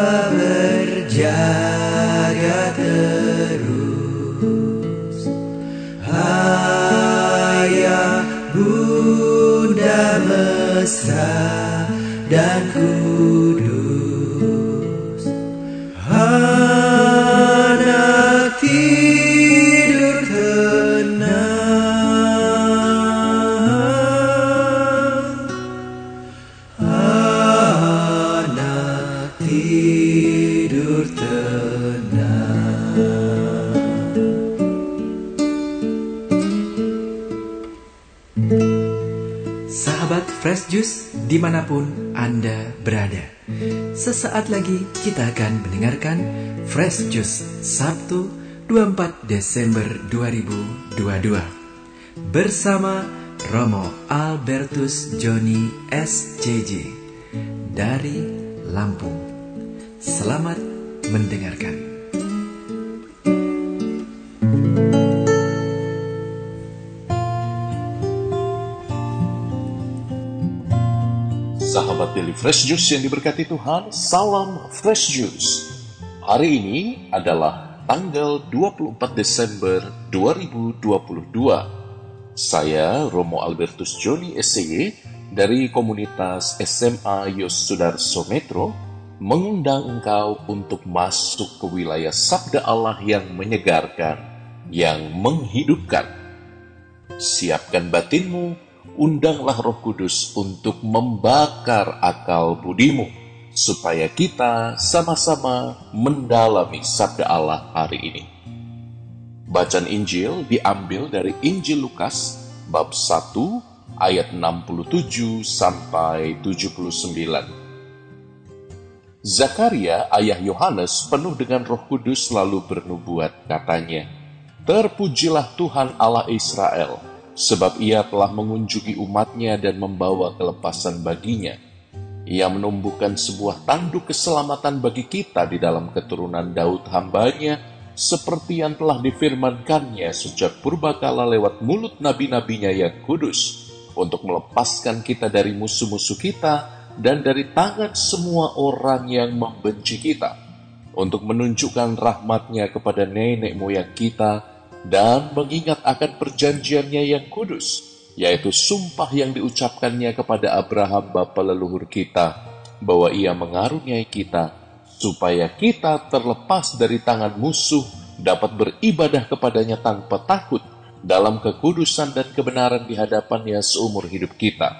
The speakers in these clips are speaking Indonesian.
dua berjaga terus. Ayah bunda mesra dan kudus di mana pun Anda berada. Sesaat lagi kita akan mendengarkan Fresh Juice Sabtu 24 Desember 2022 Bersama Romo Albertus Joni SCJ dari Lampung. Selamat mendengarkan Sahabat Daily Fresh Juice yang diberkati Tuhan, salam Fresh Juice. Hari ini adalah tanggal 24 Desember 2022. Saya Romo Albertus Joni SCY dari komunitas SMA Yosudarso Metro mengundang engkau untuk masuk ke wilayah sabda Allah yang menyegarkan, yang menghidupkan. Siapkan batinmu, undanglah Roh Kudus untuk membakar akal budimu, supaya kita sama-sama mendalami sabda Allah hari ini. Bacaan Injil diambil dari Injil Lukas bab 1 ayat 67 sampai 79. Zakaria, ayah Yohanes, penuh dengan roh kudus lalu bernubuat katanya, Terpujilah Tuhan Allah Israel, sebab ia telah mengunjungi umatnya dan membawa kelepasan baginya. Ia menumbuhkan sebuah tanduk keselamatan bagi kita di dalam keturunan Daud hambanya, seperti yang telah difirmankannya sejak purbakala lewat mulut nabi-nabinya yang kudus, untuk melepaskan kita dari musuh-musuh kita dan dari tangan semua orang yang membenci kita, untuk menunjukkan rahmatnya kepada nenek moyang kita, dan mengingat akan perjanjiannya yang kudus, yaitu sumpah yang diucapkannya kepada Abraham bapa leluhur kita, bahwa ia mengaruniai kita, supaya kita terlepas dari tangan musuh, dapat beribadah kepadanya tanpa takut, dalam kekudusan dan kebenaran di hadapannya seumur hidup kita.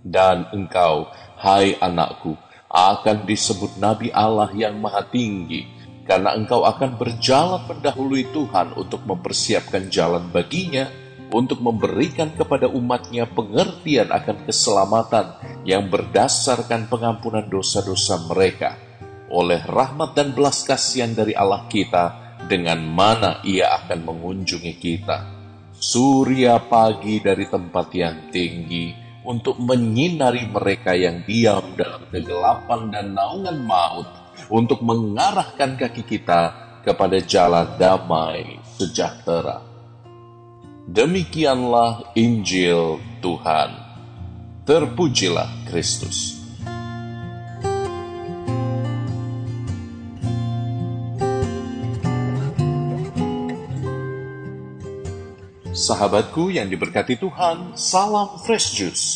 Dan engkau, hai anakku, akan disebut Nabi Allah yang Maha Tinggi, karena engkau akan berjalan mendahului Tuhan untuk mempersiapkan jalan baginya, untuk memberikan kepada umatnya pengertian akan keselamatan yang berdasarkan pengampunan dosa-dosa mereka, oleh rahmat dan belas kasihan dari Allah kita, dengan mana ia akan mengunjungi kita. Surya pagi dari tempat yang tinggi, untuk menyinari mereka yang diam dalam kegelapan dan naungan maut, untuk mengarahkan kaki kita kepada jalan damai sejahtera. Demikianlah Injil Tuhan. Terpujilah Kristus. Sahabatku yang diberkati Tuhan, salam fresh juice.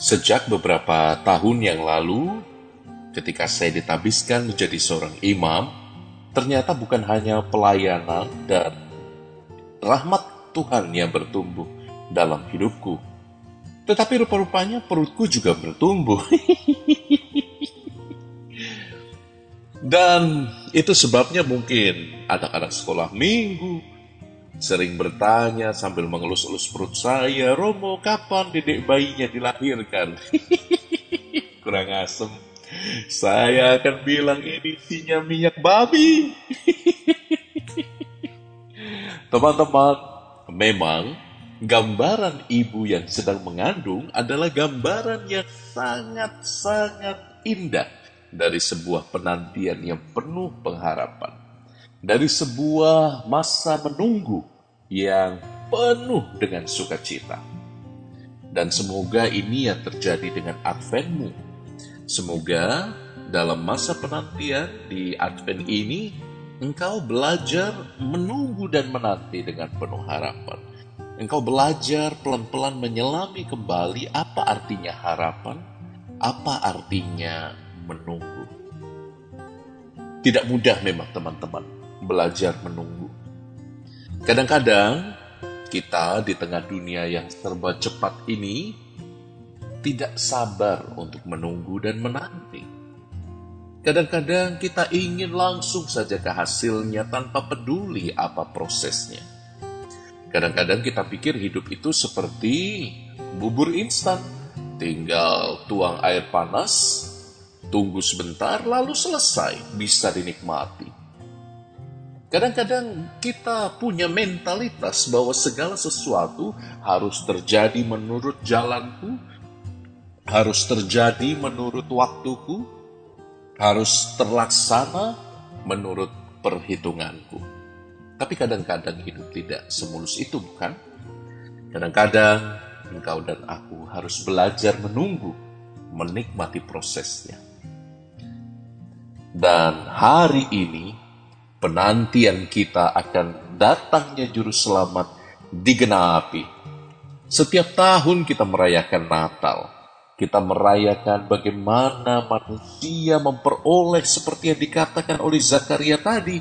Sejak beberapa tahun yang lalu, ketika saya ditabiskan menjadi seorang imam, ternyata bukan hanya pelayanan dan rahmat Tuhan yang bertumbuh dalam hidupku, tetapi rupa-rupanya perutku juga bertumbuh. dan itu sebabnya mungkin anak-anak sekolah minggu sering bertanya sambil mengelus-elus perut saya, Romo, kapan dedek bayinya dilahirkan? Kurang asem. Saya akan bilang ini minyak babi. Teman-teman, memang gambaran ibu yang sedang mengandung adalah gambaran yang sangat-sangat indah dari sebuah penantian yang penuh pengharapan, dari sebuah masa menunggu yang penuh dengan sukacita. Dan semoga ini yang terjadi dengan Adventmu. Semoga dalam masa penantian di Advent ini, engkau belajar menunggu dan menanti dengan penuh harapan. Engkau belajar pelan-pelan menyelami kembali apa artinya harapan, apa artinya menunggu. Tidak mudah memang teman-teman belajar menunggu. Kadang-kadang kita di tengah dunia yang serba cepat ini tidak sabar untuk menunggu dan menanti. Kadang-kadang kita ingin langsung saja ke hasilnya tanpa peduli apa prosesnya. Kadang-kadang kita pikir hidup itu seperti bubur instan. Tinggal tuang air panas, tunggu sebentar, lalu selesai, bisa dinikmati. Kadang-kadang kita punya mentalitas bahwa segala sesuatu harus terjadi menurut jalanku, harus terjadi menurut waktuku, harus terlaksana menurut perhitunganku. Tapi kadang-kadang hidup tidak semulus itu, bukan? Kadang-kadang engkau dan aku harus belajar menunggu, menikmati prosesnya. Dan hari ini, penantian kita akan datangnya juru selamat digenapi. Setiap tahun kita merayakan Natal. Kita merayakan bagaimana manusia memperoleh seperti yang dikatakan oleh Zakaria tadi,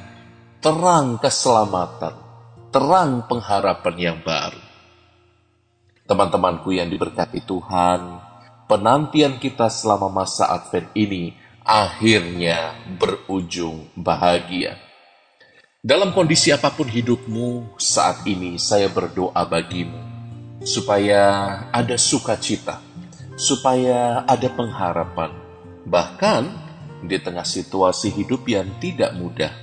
terang keselamatan, terang pengharapan yang baru. Teman-temanku yang diberkati Tuhan, penantian kita selama masa Advent ini akhirnya berujung bahagia. Dalam kondisi apa pun hidupmu saat ini, saya berdoa bagimu supaya ada sukacita, supaya ada pengharapan, bahkan di tengah situasi hidup yang tidak mudah.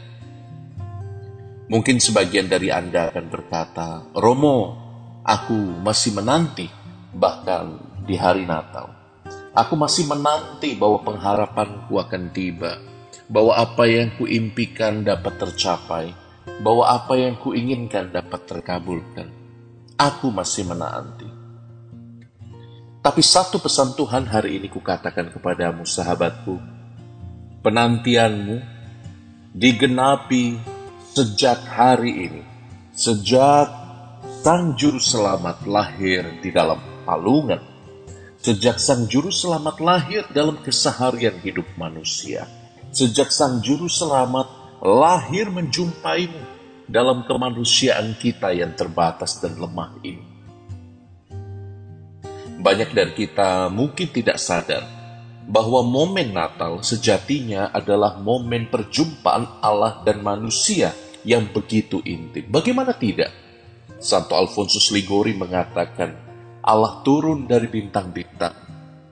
Mungkin sebagian dari Anda akan berkata, "Romo, aku masih menanti, bahkan di hari Natal." Aku masih menanti bahwa pengharapanku akan tiba, bahwa apa yang kuimpikan dapat tercapai, bahwa apa yang kuinginkan dapat terkabulkan. Aku masih menanti. Tapi satu pesan Tuhan hari ini kukatakan kepadamu sahabatku, penantianmu digenapi sejak hari ini, sejak Sang Juru Selamat lahir di dalam palungan Sejak Sang Juru Selamat lahir dalam keseharian hidup manusia. Sejak Sang Juru Selamat lahir menjumpaimu dalam kemanusiaan kita yang terbatas dan lemah ini. Banyak dari kita mungkin tidak sadar bahwa momen Natal sejatinya adalah momen perjumpaan Allah dan manusia yang begitu intim. Bagaimana tidak? Santo Alfonsus Ligori mengatakan, Allah turun dari bintang-bintang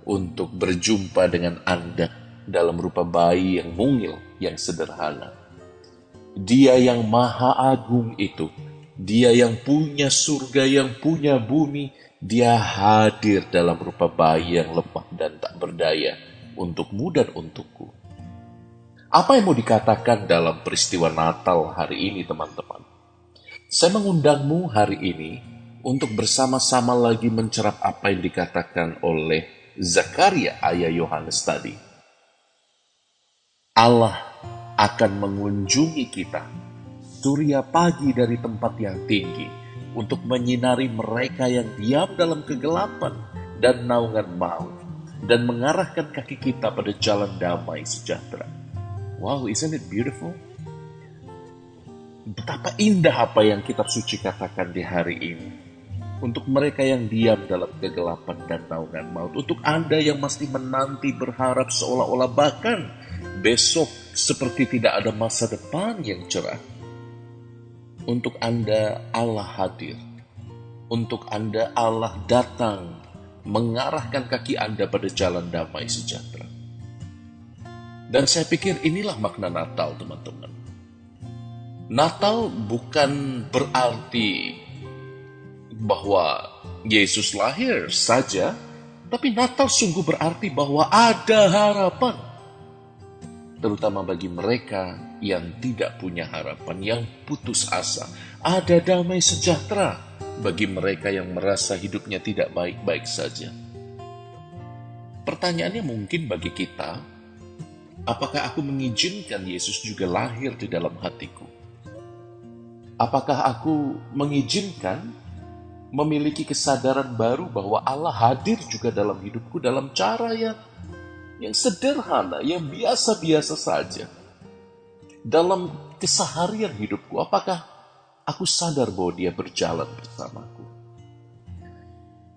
untuk berjumpa dengan Anda dalam rupa bayi yang mungil, yang sederhana. Dia yang maha agung itu, dia yang punya surga, yang punya bumi, dia hadir dalam rupa bayi yang lemah dan tak berdaya untukmu dan untukku. Apa yang mau dikatakan dalam peristiwa Natal hari ini, teman-teman? Saya mengundangmu hari ini untuk bersama-sama lagi mencerap apa yang dikatakan oleh Zakaria ayah Yohanes tadi. Allah akan mengunjungi kita surya pagi dari tempat yang tinggi untuk menyinari mereka yang diam dalam kegelapan dan naungan maut dan mengarahkan kaki kita pada jalan damai sejahtera. Wow, isn't it beautiful? Betapa indah apa yang kitab suci katakan di hari ini untuk mereka yang diam dalam kegelapan dan naungan maut, untuk Anda yang masih menanti berharap seolah-olah bahkan besok seperti tidak ada masa depan yang cerah. Untuk Anda Allah hadir. Untuk Anda Allah datang mengarahkan kaki Anda pada jalan damai sejahtera. Dan saya pikir inilah makna Natal, teman-teman. Natal bukan berarti bahwa Yesus lahir saja, tapi Natal sungguh berarti bahwa ada harapan. Terutama bagi mereka yang tidak punya harapan, yang putus asa. Ada damai sejahtera bagi mereka yang merasa hidupnya tidak baik-baik saja. Pertanyaannya mungkin bagi kita, apakah aku mengizinkan Yesus juga lahir di dalam hatiku? Apakah aku mengizinkan memiliki kesadaran baru bahwa Allah hadir juga dalam hidupku dalam cara yang yang sederhana, yang biasa-biasa saja. Dalam keseharian hidupku, apakah aku sadar bahwa dia berjalan bersamaku?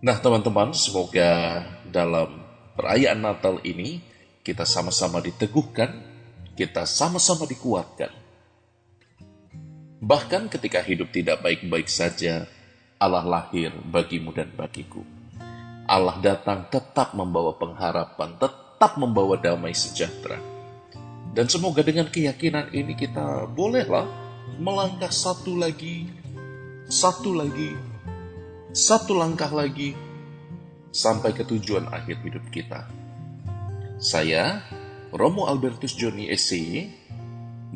Nah teman-teman, semoga dalam perayaan Natal ini kita sama-sama diteguhkan, kita sama-sama dikuatkan. Bahkan ketika hidup tidak baik-baik saja, Allah lahir bagimu dan bagiku. Allah datang tetap membawa pengharapan, tetap tetap membawa damai sejahtera. Dan semoga dengan keyakinan ini kita bolehlah melangkah satu lagi, satu lagi, satu langkah lagi, sampai ke tujuan akhir hidup kita. Saya, Romo Albertus Joni SCY,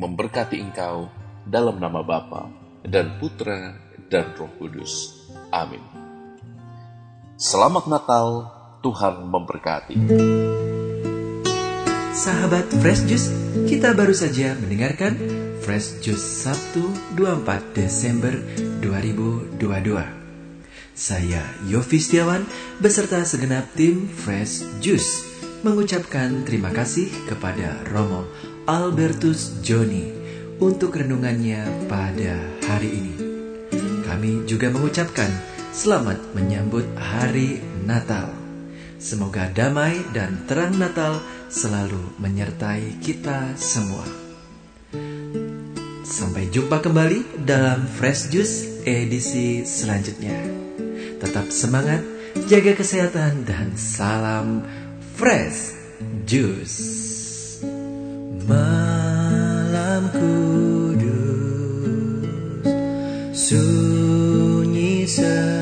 memberkati engkau dalam nama Bapa dan Putra dan Roh Kudus. Amin. Selamat Natal, Tuhan memberkati. Sahabat Fresh Juice, kita baru saja mendengarkan Fresh Juice Sabtu 24 Desember 2022. Saya Yofi Setiawan beserta segenap tim Fresh Juice mengucapkan terima kasih kepada Romo Albertus Joni untuk renungannya pada hari ini. Kami juga mengucapkan selamat menyambut hari Natal. Semoga damai dan terang Natal selalu menyertai kita semua. Sampai jumpa kembali dalam Fresh Juice edisi selanjutnya. Tetap semangat, jaga kesehatan, dan salam Fresh Juice. Malam kudus, sunyi senyap,